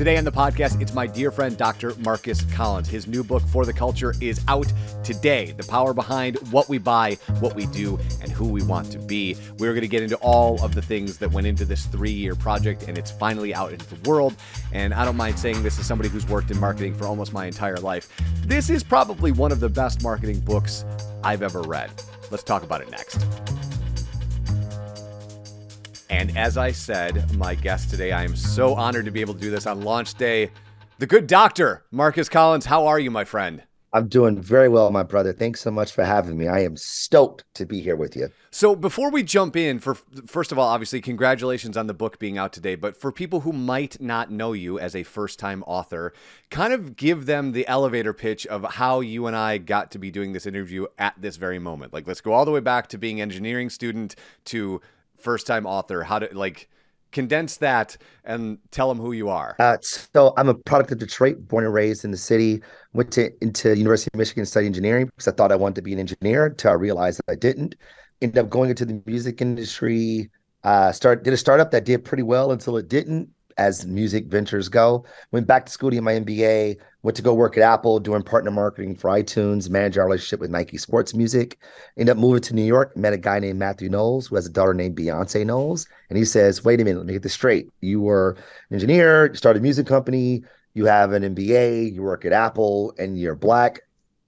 Today on the podcast, it's my dear friend Dr. Marcus Collins. His new book, For the Culture, is out today. The power behind what we buy, what we do, and who we want to be. We're going to get into all of the things that went into this three year project, and it's finally out into the world. And I don't mind saying this as somebody who's worked in marketing for almost my entire life. This is probably one of the best marketing books I've ever read. Let's talk about it next. And as I said, my guest today, I am so honored to be able to do this on launch day. The good doctor, Marcus Collins. How are you, my friend? I'm doing very well, my brother. Thanks so much for having me. I am stoked to be here with you. So, before we jump in, for first of all, obviously, congratulations on the book being out today. But for people who might not know you as a first-time author, kind of give them the elevator pitch of how you and I got to be doing this interview at this very moment. Like, let's go all the way back to being engineering student to first time author? How to like condense that and tell them who you are. Uh, so I'm a product of Detroit, born and raised in the city. Went to into University of Michigan study engineering because I thought I wanted to be an engineer until I realized that I didn't. Ended up going into the music industry. Uh, start did a startup that did pretty well until it didn't as music ventures go. Went back to school to get my MBA, went to go work at Apple doing partner marketing for iTunes, managed our relationship with Nike Sports Music. Ended up moving to New York, met a guy named Matthew Knowles who has a daughter named Beyonce Knowles. And he says, Wait a minute, let me get this straight. You were an engineer, you started a music company, you have an MBA, you work at Apple, and you're black.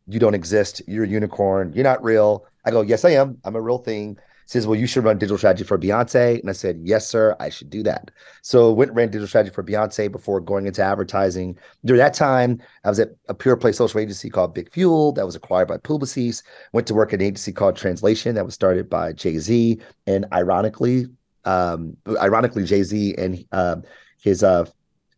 You don't exist. You're a unicorn. You're not real. I go, Yes, I am. I'm a real thing says, Well, you should run digital strategy for Beyonce. And I said, Yes, sir, I should do that. So went and ran digital strategy for Beyonce before going into advertising. During that time, I was at a pure play social agency called Big Fuel that was acquired by Publicis. Went to work at an agency called Translation that was started by Jay-Z. And ironically, um, ironically, Jay-Z and uh, his uh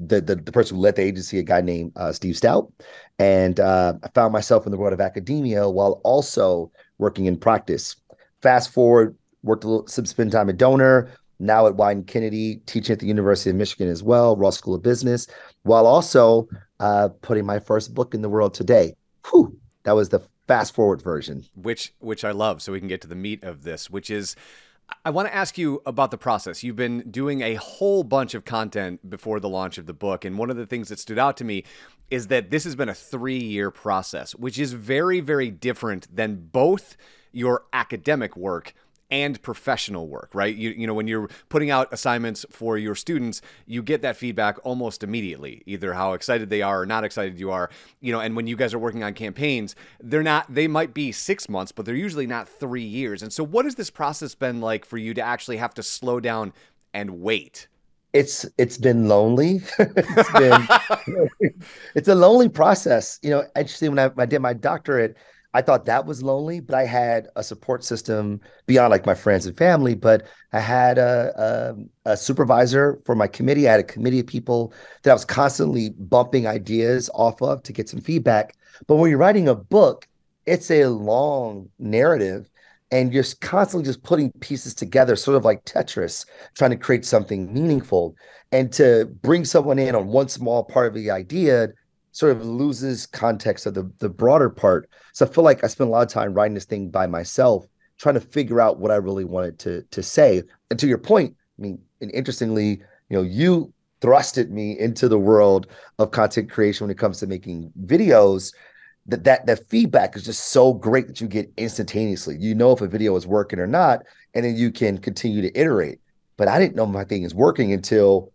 the, the, the person who led the agency, a guy named uh, Steve Stoute, and uh, I found myself in the world of academia while also working in practice. Fast forward worked a little, spend time at Doner, now at Wieden Kennedy, teaching at the University of Michigan as well, Ross School of Business, while also uh, putting my first book in the world today. Whew, that was the fast forward version. Which which I love. So we can get to the meat of this, which is I want to ask you about the process. You've been doing a whole bunch of content before the launch of the book. And one of the things that stood out to me is that this has been a three year process, which is very, very different than both your academic work and professional work, right? You, you know, when you're putting out assignments for your students, you get that feedback almost immediately, either how excited they are or not excited you are, you know, and when you guys are working on campaigns, they're not, they might be six months, but they're usually not three years. And so, what has this process been like for you to actually have to slow down and wait? It's it's been lonely. it's been it's a lonely process. You know, actually, when I, I did my doctorate, I thought that was lonely, but I had a support system beyond like my friends and family. But I had a, a, a, supervisor for my committee. I had a committee of people that I was constantly bumping ideas off of to get some feedback. But when you're writing a book, it's a long narrative and you're constantly just putting pieces together, sort of like Tetris, trying to create something meaningful. And to bring someone in on one small part of the idea sort of loses context of the the broader part. So I feel like I spent a lot of time writing this thing by myself, trying to figure out what I really wanted to to say. And to your point, I mean, and interestingly, you know, you thrusted me into the world of content creation when it comes to making videos. That that that feedback is just so great that you get instantaneously. You know if a video is working or not, and then you can continue to iterate. But I didn't know my thing is working until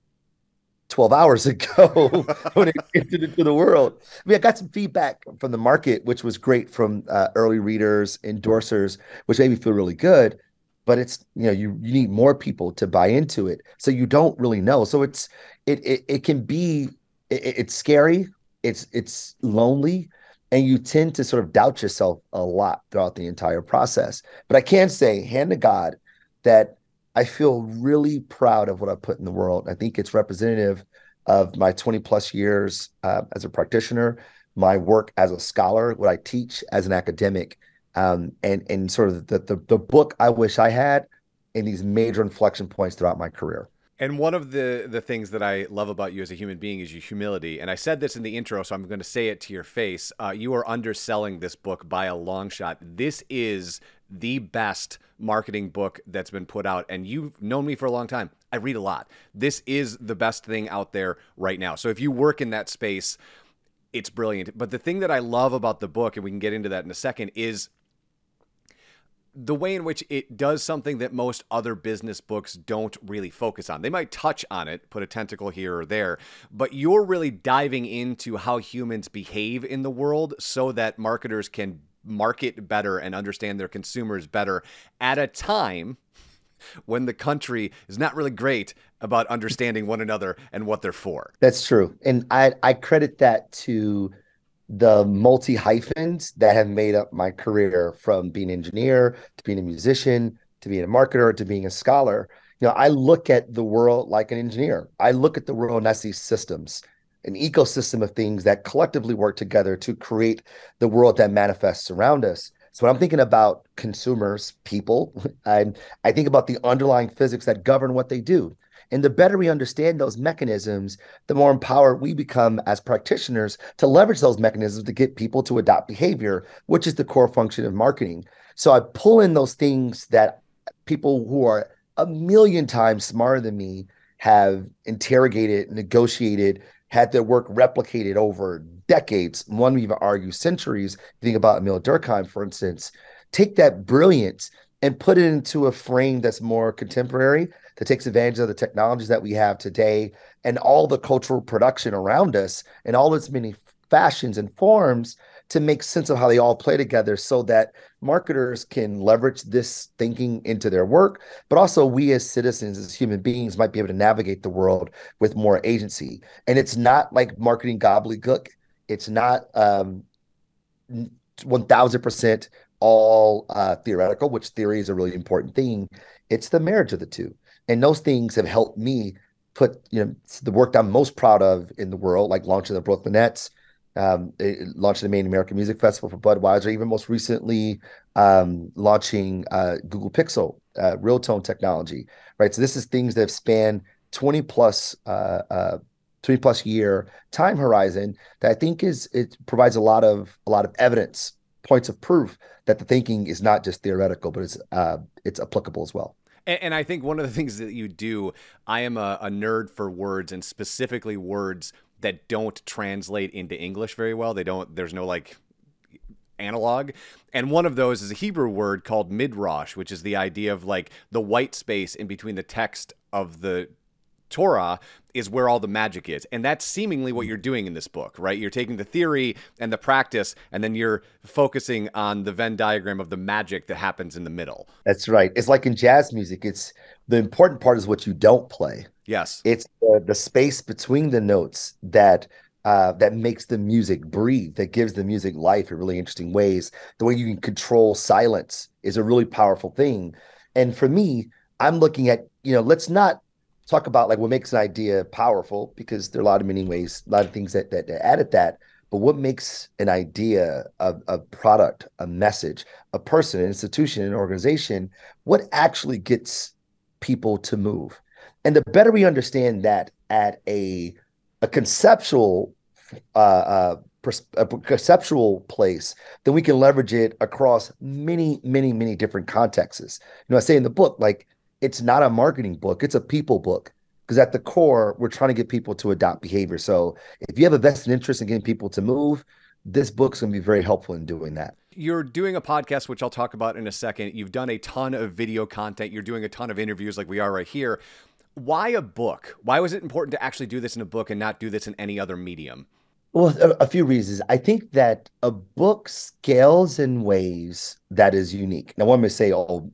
12 hours ago when it entered into the world. I mean, I got some feedback from the market, which was great from uh, early readers, endorsers, which made me feel really good. But it's you know you you need more people to buy into it, so you don't really know. So it's it it, it can be it, it's scary, it's it's lonely, and you tend to sort of doubt yourself a lot throughout the entire process. But I can say, hand to God, that I feel really proud of what I put in the world. I think it's representative of my 20 plus years uh, as a practitioner, my work as a scholar, what I teach as an academic, um, and and sort of the, the the book I wish I had in these major inflection points throughout my career. And one of the the things that I love about you as a human being is your humility. And I said this in the intro, so I'm going to say it to your face. Uh, you are underselling this book by a long shot. This is the best marketing book that's been put out. And you've known me for a long time. I read a lot. This is the best thing out there right now. So if you work in that space, it's brilliant. But the thing that I love about the book, and we can get into that in a second, is the way in which it does something that most other business books don't really focus on. They might touch on it, put a tentacle here or there, but you're really diving into how humans behave in the world so that marketers can market better and understand their consumers better at a time when the country is not really great about understanding one another and what they're for. That's true. And I, I credit that to the multi hyphens that have made up my career from being an engineer to being a musician to being a marketer to being a scholar. You know, I look at the world like an engineer. I look at the world and I see systems, an ecosystem of things that collectively work together to create the world that manifests around us. So when I'm thinking about consumers, people, I, I think about the underlying physics that govern what they do. And the better we understand those mechanisms, the more empowered we become as practitioners to leverage those mechanisms to get people to adopt behavior, which is the core function of marketing. So I pull in those things that people who are a million times smarter than me have interrogated, negotiated, had their work replicated over decades, one would even argue centuries. Think about Emil Durkheim, for instance. Take that brilliance and put it into a frame that's more contemporary, that takes advantage of the technologies that we have today and all the cultural production around us and all its many fashions and forms to make sense of how they all play together so that marketers can leverage this thinking into their work, but also we as citizens, as human beings, might be able to navigate the world with more agency. And it's not like marketing gobbledygook. It's not um, 1000% all uh, theoretical, which theory is a really important thing. It's the marriage of the two. And those things have helped me put, you know, the work I'm most proud of in the world, like launching the Brooklyn Nets, um, launching the Made in America Music Festival for Budweiser, even most recently um, launching uh, Google Pixel, uh, real tone technology, right? So this is things that have spanned 20 plus uh, uh, 20 plus year time horizon that I think is it provides a lot of a lot of evidence points of proof that the thinking is not just theoretical but it's uh, it's applicable as well and, I think one of the things that you do, I am a, a nerd for words and specifically words that don't translate into English very well. They don't, there's no like analog. And one of those is a Hebrew word called midrash, which is the idea of like the white space in between the text of the Torah is where all the magic is. And that's seemingly what you're doing in this book, right? You're taking the theory and the practice, and then you're focusing on the Venn diagram of the magic that happens in the middle. That's right. It's like in jazz music, it's the important part is what you don't play. Yes. It's the, the space between the notes that uh, that makes the music breathe, that gives the music life in really interesting ways. The way you can control silence is a really powerful thing. And for me, I'm looking at, you know, let's not talk about like what makes an idea powerful because there are a lot of many ways, a lot of things that that, that add at that. But what makes an idea, a, a product, a message, a person, an institution, an organization, what actually gets people to move? And the better we understand that at a a conceptual uh, uh, a conceptual place, then we can leverage it across many, many, many different contexts. You know, I say in the book, like it's not a marketing book, it's a people book. Because at the core, we're trying to get people to adopt behavior. So if you have a vested interest in getting people to move, this book's going to be very helpful in doing that. You're doing a podcast, which I'll talk about in a second. You've done a ton of video content. You're doing a ton of interviews like we are right here. Why a book? Why was it important to actually do this in a book and not do this in any other medium? Well, a, a, few reasons. I think that a book scales in ways that is unique. Now, one may say, "Oh,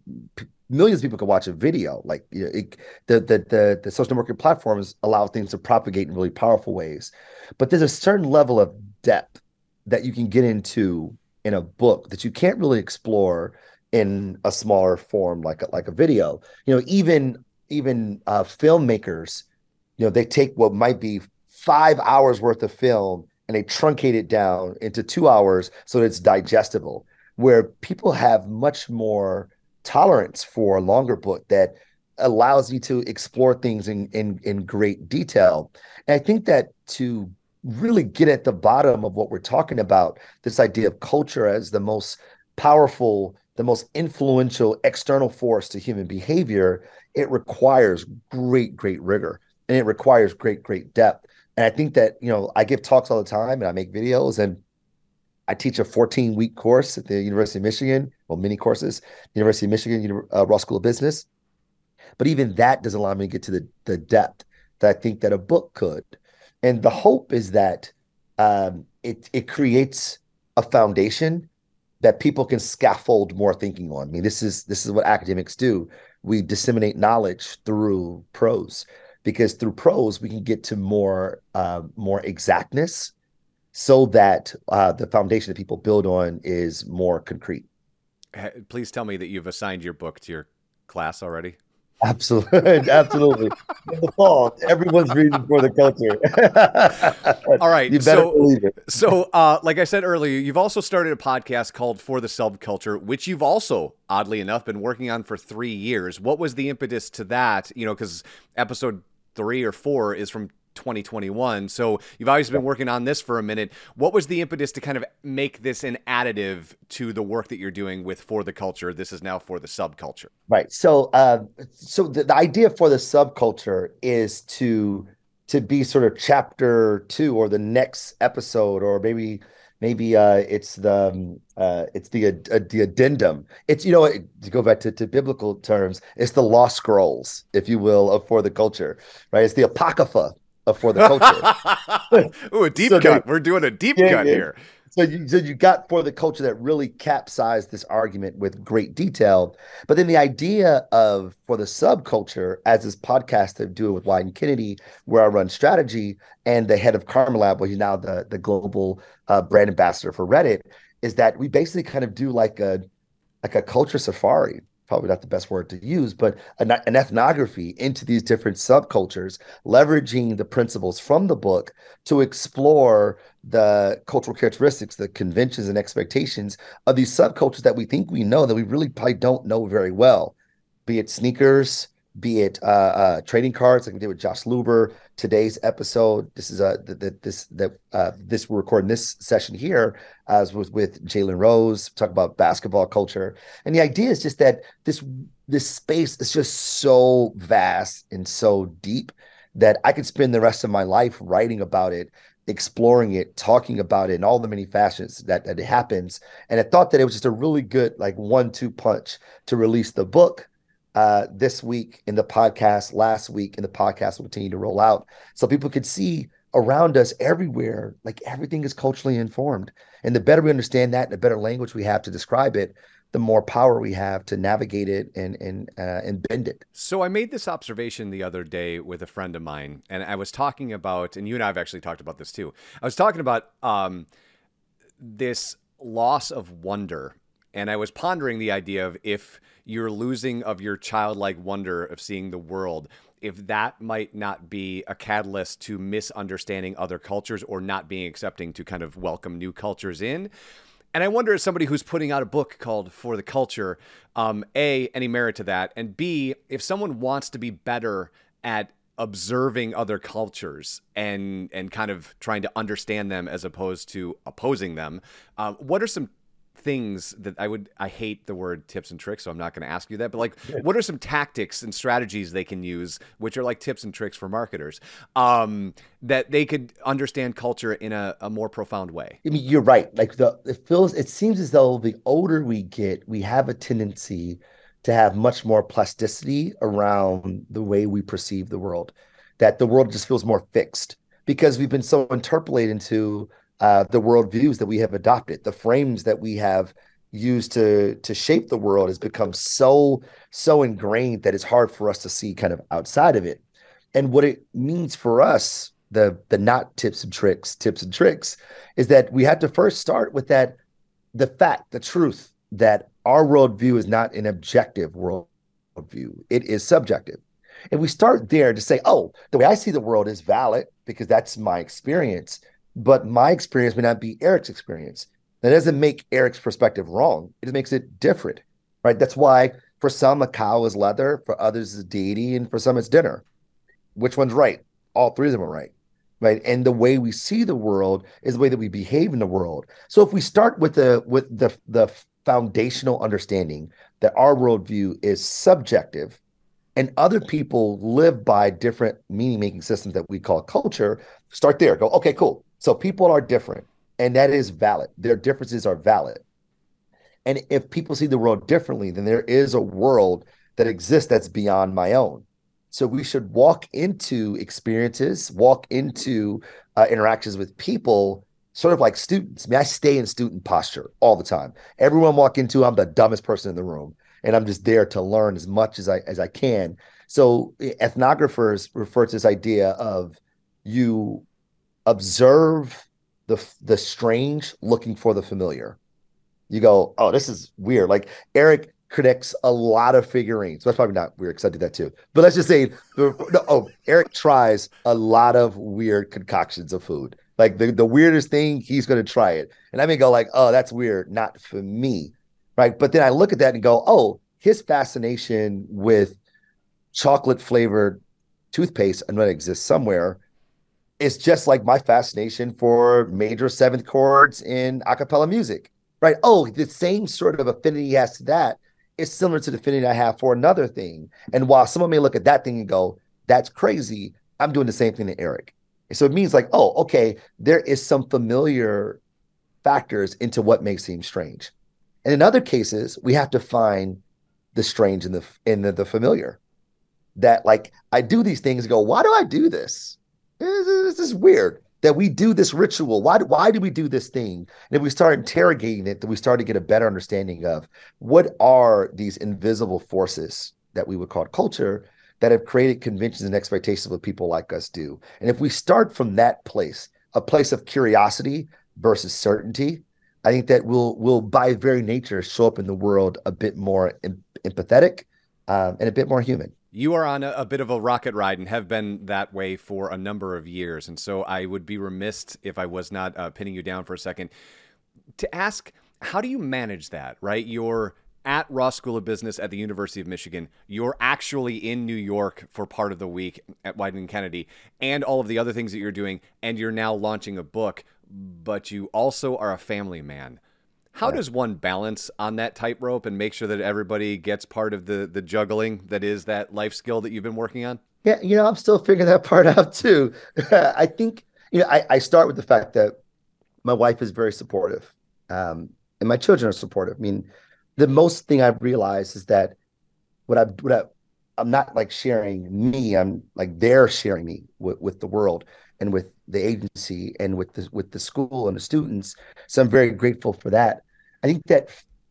millions of people can watch a video. Like you know, it, the, the the the social networking platforms allow things to propagate in really powerful ways, but there's a certain level of depth that you can get into in a book that you can't really explore in a smaller form like a, like a video. You know, even even uh, filmmakers, you know, they take what might be five hours worth of film and they truncate it down into two hours so that it's digestible. Where people have much more tolerance for a longer book that allows you to explore things in in, in great detail. And I think that to really get at the bottom of what we're talking about, this idea of culture as the most powerful the most influential external force to human behavior, it requires great, great rigor and it requires great, great depth. And I think that, you know, I give talks all the time and I make videos and I teach a 14 week course at the University of Michigan, well, mini courses, University of Michigan, uh, Ross School of Business. But even that doesn't allow me to get to the, the depth that I think that a book could. And the hope is that um, it, it creates a foundation that people can scaffold more thinking on. I mean, this is this is what academics do. We disseminate knowledge through prose because through prose we can get to more uh, more exactness, so that uh, the foundation that people build on is more concrete. Please tell me that you've assigned your book to your class already. Absolutely, absolutely. In the fall, everyone's reading for the culture. All right, you better so, believe it. so, uh, like I said earlier, you've also started a podcast called For the Subculture, which you've also, oddly enough, been working on for three years. What was the impetus to that? You know, because episode three or four is from 2021. So you've always been working on this for a minute. What was the impetus to kind of make this an additive to the work that you're doing with For the Culture? This is now for the subculture. Right. So, uh, so the, the idea for the subculture is to to be sort of chapter two or the next episode, or maybe maybe uh, it's the um, uh, it's the uh, the addendum. It's you know to go back to, to biblical terms, it's the lost scrolls, if you will, of for the culture, right? It's the apocrypha for the culture. Ooh, a deep so cut. They, We're doing a deep yeah, cut yeah. here. So you, so you got for the culture that really capsized this argument with great detail. But then the idea of for the subculture, as this podcast I do it with Wieden Kennedy, where I run strategy, and the head of Karma Lab, where he's now the, the global uh, brand ambassador for Reddit, is that we basically kind of do like a like a culture safari probably not the best word to use, but an, an, ethnography into these different subcultures, leveraging the principles from the book to explore the cultural characteristics, the conventions and expectations of these subcultures that we think we know that we really probably don't know very well, be it sneakers, be it uh, uh, trading cards, like we did with Josh Luber. Today's episode, this is a that this that uh, this we're recording this session here as was with Jalen Rose, talk about basketball culture, and the idea is just that this this space is just so vast and so deep that I could spend the rest of my life writing about it exploring it, talking about it in all the many fashions that, that it happens. And I thought that it was just a really good, like one, two punch to release the book uh, this week in the podcast, last week in the podcast will continue to roll out. So people could see around us everywhere, like everything is culturally informed. And the better we understand that, the better language we have to describe it, the more power we have to navigate it and and uh, and bend it. So I made this observation the other day with a friend of mine, and I was talking about, and you and I have actually talked about this too. I was talking about um, this loss of wonder, and I was pondering the idea of if you're losing of your childlike wonder of seeing the world if that might not be a catalyst to misunderstanding other cultures or not being accepting to kind of welcome new cultures in. And I wonder, as somebody who's putting out a book called For the Culture, um, A, any merit to that? And B, if someone wants to be better at observing other cultures and and kind of trying to understand them as opposed to opposing them, um, what are some things that I would I hate the word tips and tricks, so I'm not going to ask you that. But like, what are some tactics and strategies they can use, which are like tips and tricks for marketers, um, that they could understand culture in a, a more profound way? I mean, you're right. Like the it feels it seems as though the older we get, we have a tendency to have much more plasticity around the way we perceive the world. That the world just feels more fixed because we've been so interpolated into uh, the worldviews that we have adopted, the frames that we have used to to shape the world has become so so ingrained that it's hard for us to see kind of outside of it. And what it means for us, the the not tips and tricks, tips and tricks, is that we have to first start with that the fact, the truth that our worldview is not an objective worldview. It is subjective. And we start there to say, oh, the way I see the world is valid because that's my experience but my experience may not be Eric's experience. That doesn't make Eric's perspective wrong. It makes it different, right? That's why for some a cow is leather, for others is deity, and for some it's dinner. Which one's right? All three of them are right, right? And the way we see the world is the way that we behave in the world. So if we start with the with the the foundational understanding that our worldview is subjective and other people live by different meaning making systems that we call culture, start there. Go, okay, cool. So people are different, and that is valid. Their differences are valid. And if people see the world differently, then there is a world that exists that's beyond my own. So we should walk into experiences, walk into uh, interactions with people, sort of like students. I mean, I stay in student posture all the time. Everyone walk into, I'm the dumbest person in the room and I'm just there to learn as much as I as I can. So ethnographers refer to this idea of you observe the the strange looking for the familiar. You go, oh, this is weird. Like Eric connects a lot of figurines. That's probably not weird because I did that too. But let's just say, no, oh, Eric tries a lot of weird concoctions of food. Like the, the weirdest thing, he's going to try it. And I may go like, oh, that's weird. Not for me right? But then I look at that and go, oh, his fascination with chocolate flavored toothpaste, I know it exists somewhere, is just like my fascination for major seventh chords in a cappella music, right? Oh, the same sort of affinity he has to that is similar to the affinity I have for another thing. And while someone may look at that thing and go, that's crazy, I'm doing the same thing to Eric. So it means like, oh, okay, there is some familiar factors into what may seem strange. And in other cases, we have to find the strange in the in the, the familiar. That like I do these things and go, why do I do this? This is weird that we do this ritual. Why why do we do this thing? And if we start interrogating it, then we start to get a better understanding of what are these invisible forces that we would call culture that have created conventions and expectations of what people like us do. And if we start from that place, a place of curiosity versus certainty, I think that will will by very nature show up in the world a bit more em- empathetic um, and a bit more human. You are on a, a, bit of a rocket ride and have been that way for a number of years, and so I would be remiss if I was not uh, pinning you down for a second to ask how do you manage that? Right, you're at Ross School of Business at the University of Michigan. You're actually in New York for part of the week at Wieden Kennedy, and all of the other things that you're doing, and you're now launching a book but you also are a family man. How does one balance on that tightrope and make sure that everybody gets part of the the juggling that is that life skill that you've been working on? Yeah, you know, I'm still figuring that part out too. I think, you know, I, I, start with the fact that my wife is very supportive, um, and my children are supportive. I mean, the most thing I've realized is that what I what I I'm not like sharing me. I'm like they're sharing me with, with the world and with the agency and with the with the school and the students. So I'm very grateful for that. I think that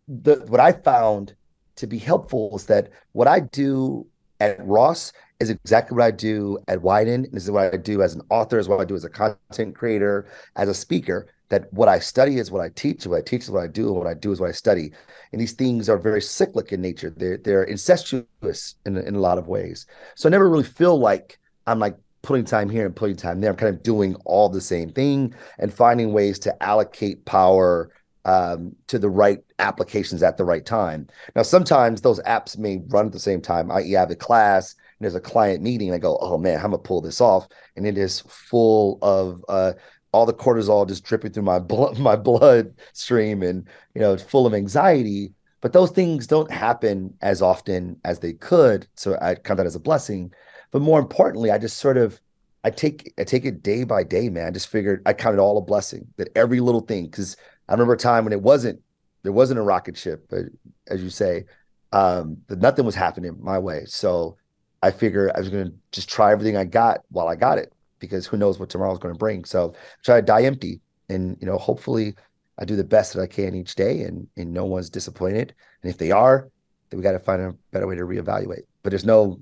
the what I found to be helpful is that what I do at Ross is exactly what I do at Wieden. This is what I do as an author, is what I do as a content creator, as a speaker. That what I study is what I teach. What I teach is what I do. And what I do is what I study. And these things are very cyclic in nature. They're they're incestuous in in a lot of ways. So I never really feel like I'm like putting time here and putting time there. I'm kind of doing all the same thing and finding ways to allocate power um, to the right applications at the right time. Now, sometimes those apps may run at the same time. i.e., I have a class and there's a client meeting, and I go, "Oh man, I'm gonna pull this off," and it is full of uh, all the cortisol just dripping through my blood, my blood stream, and you know, it's full of anxiety. But those things don't happen as often as they could, so I count that as a blessing. But more importantly, I just sort of I take I take it day by day, man. I just figured I counted all a blessing that every little thing. Because I remember a time when it wasn't there wasn't a rocket ship, but as you say, um, nothing was happening my way. So I figure I was going to just try everything I got while I got it, because who knows what tomorrow's going to bring. So try to die empty, and you know, hopefully, I do the best that I can each day, and and no one's disappointed. And if they are, then we got to find a better way to reevaluate. But there's no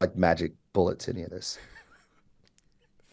like magic bullets in any of this.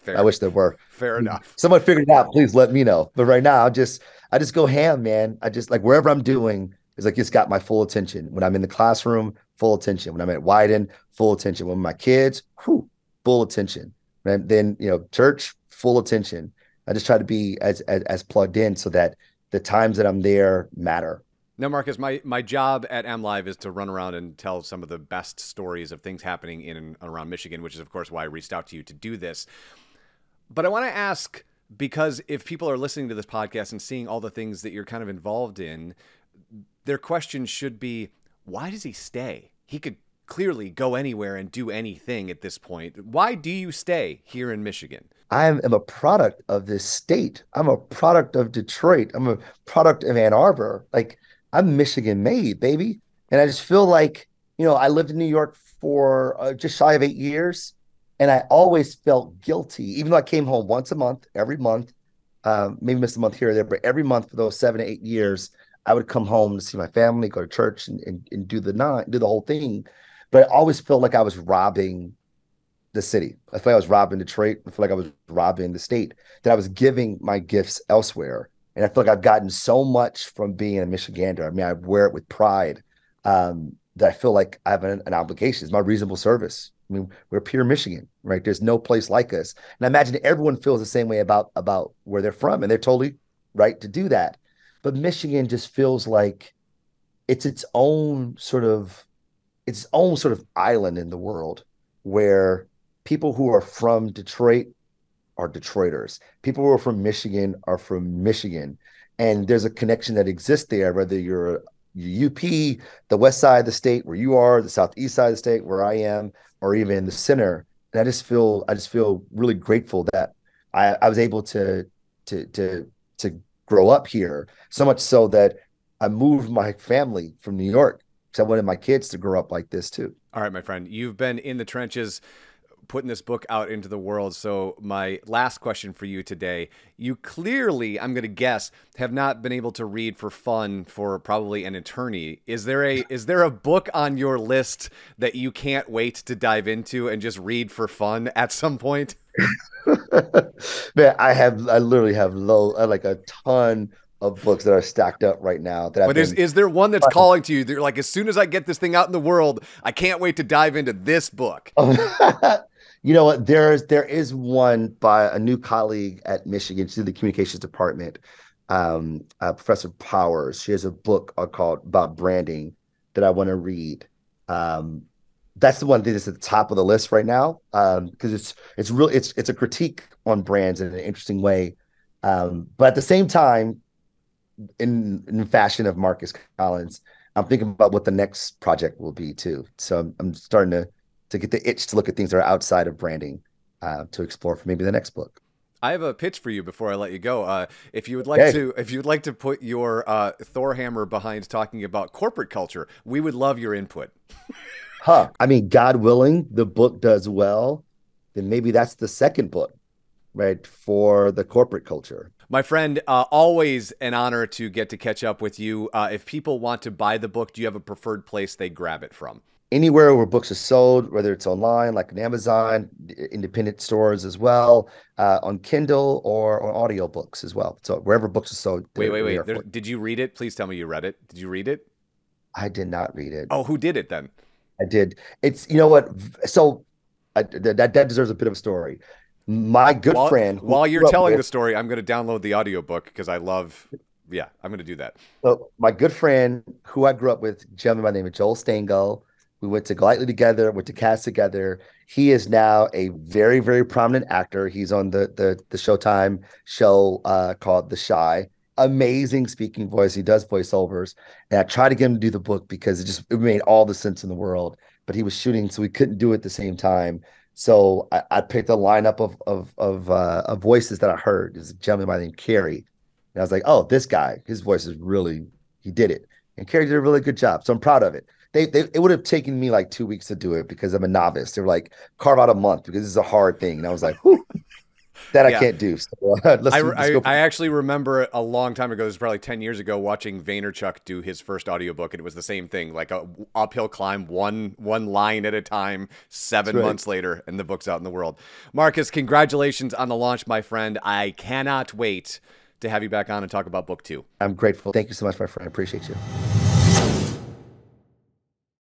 Fair. I wish there were. Fair hmm. enough. Someone figured it out. Please let me know. But right now, I just I just go ham, man. I just like wherever I'm doing is like it's got my full attention. When I'm in the classroom, full attention. When I'm at Wieden, full attention. When my kids, whew, full attention. And then you know, church, full attention. I just try to be as, as as plugged in so that the times that I'm there matter. No, Marcus, my, my job at MLive is to run around and tell some of the best stories of things happening in and around Michigan, which is, of course, why I reached out to you to do this. But I want to ask because if people are listening to this podcast and seeing all the things that you're kind of involved in, their question should be, why does he stay? He could clearly go anywhere and do anything at this point. Why do you stay here in Michigan? I am a product of this state. I'm a product of Detroit. I'm a product of Ann Arbor. Like I'm Michigan made, baby. And I just feel like, you know, I lived in New York for uh, just shy of eight years. And I always felt guilty, even though I came home once a month, every month, uh, maybe missed a month here or there, but every month for those seven, to eight years, I would come home to see my family, go to church and, and, and do the do the whole thing. But I always felt like I was robbing the city. I feel like I was robbing Detroit. I felt like I was robbing the state, that I was giving my gifts elsewhere. And I feel like I've gotten so much from being a Michigander. I mean, I wear it with pride um, that I feel like I have an, an obligation. It's my reasonable service. I mean, we're pure Michigan, right? There's no place like us. And I imagine everyone feels the same way about about where they're from, and they're totally right to do that. But Michigan just feels like it's its own sort of its own sort of island in the world where people who are from Detroit are Detroiters. People who are from Michigan are from Michigan. And there's a connection that exists there, whether you're UP, the west side of the state where you are, the southeast side of the state where I am, or even the center. And I just feel I just feel really grateful that I, I was able to to to to grow up here. So much so that I moved my family from New York because I wanted my kids to grow up like this too. All right, my friend, you've been in the trenches putting this book out into the world. So, my last question for you today you clearly, I'm going to guess, have not been able to read for fun for probably an eternity. Is there a is there a book on your list that you can't wait to dive into and just read for fun at some point? Man, I have I literally have low uh, like a ton of books that are stacked up right now. That but is, been, is there one that's calling to you? They're like, as soon as I get this thing out in the world, I can't wait to dive into this book. You know what? There's there is one by a new colleague at Michigan. She's in the communications department. Um, uh, Professor Powers. She has a book uh, called about branding that I want to read. Um, that's the one that's at the top of the list right now because um, it's it's real it's it's a critique on brands in an interesting way. Um, but at the same time, in in fashion of Marcus Collins, I'm thinking about what the next project will be too. So I'm, I'm starting to to get the itch to look at things that are outside of branding uh, to explore for maybe the next book. I have a pitch for you before I let you go. Uh, if you would like to, if you'd like to put your uh, Thor hammer behind talking about corporate culture, we would love your input. huh? I mean, God willing, the book does well, then maybe that's the second book, right, for the corporate culture. My friend, uh, always an honor to get to catch up with you. Uh, if people want to buy the book, do you have a preferred place they grab it from? Anywhere where books are sold, whether it's online, like on Amazon, independent stores as well, uh, on Kindle or on audiobooks as well. So wherever books are sold. Wait, wait, wait. There, did you read it? Please tell me you read it. Did you read it? I did not read it. Oh, who did it then? I did. It's you know what? So I, that that deserves a bit of a story. My good while, friend. While you're telling with, the story, I'm going to download the audiobook because I love. Yeah, I'm going to do that. So my good friend, who I grew up with, gentleman by the name of Joel Stengel, we went to Golightly together, went to Cass together. He is now a very, very prominent actor. He's on the the, the Showtime show uh, called The Chi. Amazing speaking voice. He does voiceovers. And I tried to get him to do the book because it just it made all the sense in the world. But he was shooting, so we couldn't do it at the same time. So I, I picked a lineup of of of, uh, of voices that I heard. There's a gentleman by the name Carey. And I was like, oh, this guy, his voice is really, he did it. And Carey did a really good job. So I'm proud of it they, they it would have taken me like two weeks to do it because I'm a novice. They were like, carve out a month because this is a hard thing. And I was like, that yeah. I can't do. So, uh, I, I, I, actually remember a long time ago, this was probably 10 years ago, watching Vaynerchuk do his first audiobook, and it was the same thing, like a uphill climb, one one line at a time, seven right. months later, and the book's out in the world. Marcus, congratulations on the launch, my friend. I cannot wait to have you back on and talk about book two. I'm grateful. Thank you so much, my friend. I appreciate you.